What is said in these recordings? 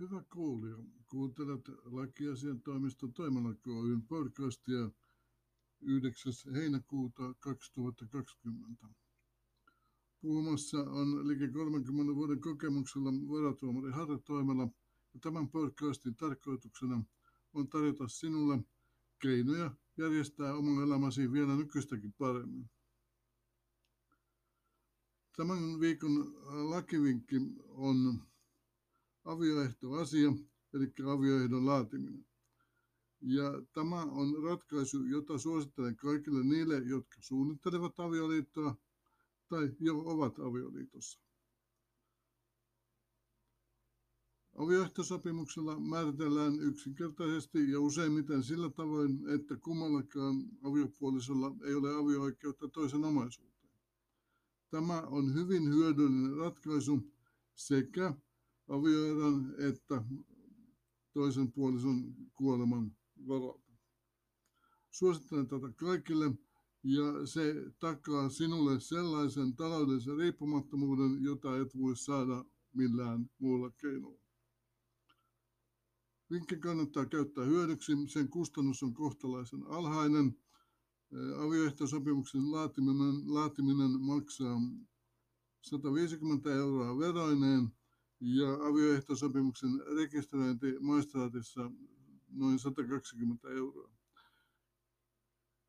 Hyvä kuulija, kuuntelet lakiasiantoimiston Toimala Oyn podcastia 9. heinäkuuta 2020. Puhumassa on liki 30 vuoden kokemuksella varatuomari Harri Toimala ja tämän podcastin tarkoituksena on tarjota sinulle keinoja järjestää oman elämäsi vielä nykyistäkin paremmin. Tämän viikon lakivinkki on avioehtoasia, eli avioehdon laatiminen. Ja tämä on ratkaisu, jota suosittelen kaikille niille, jotka suunnittelevat avioliittoa tai jo ovat avioliitossa. Avioehtosopimuksella määritellään yksinkertaisesti ja useimmiten sillä tavoin, että kummallakaan aviopuolisolla ei ole avio-oikeutta toisen omaisuuteen. Tämä on hyvin hyödyllinen ratkaisu sekä avioeron että toisen puolison kuoleman varalta. Suosittelen tätä kaikille ja se takaa sinulle sellaisen taloudellisen riippumattomuuden, jota et voi saada millään muulla keinolla. Vinkki kannattaa käyttää hyödyksi. Sen kustannus on kohtalaisen alhainen. Avioehtosopimuksen laatiminen, laatiminen maksaa 150 euroa veroineen ja avioehtosopimuksen rekisteröinti maistraatissa noin 120 euroa.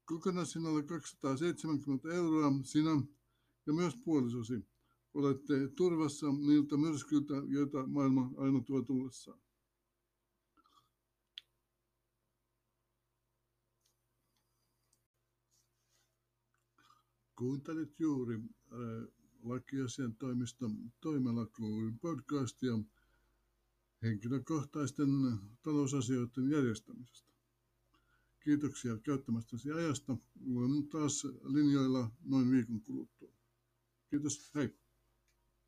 Kokonaishinnalle 270 euroa sinä ja myös puolisosi olette turvassa niiltä myrskyiltä, joita maailma aina tuo tullessaan. Kuuntelit juuri äh, lakiasian toimiston Toimelakoulun podcastia henkilökohtaisten talousasioiden järjestämisestä. Kiitoksia käyttämästäsi ajasta. Olen taas linjoilla noin viikon kuluttua. Kiitos, hei!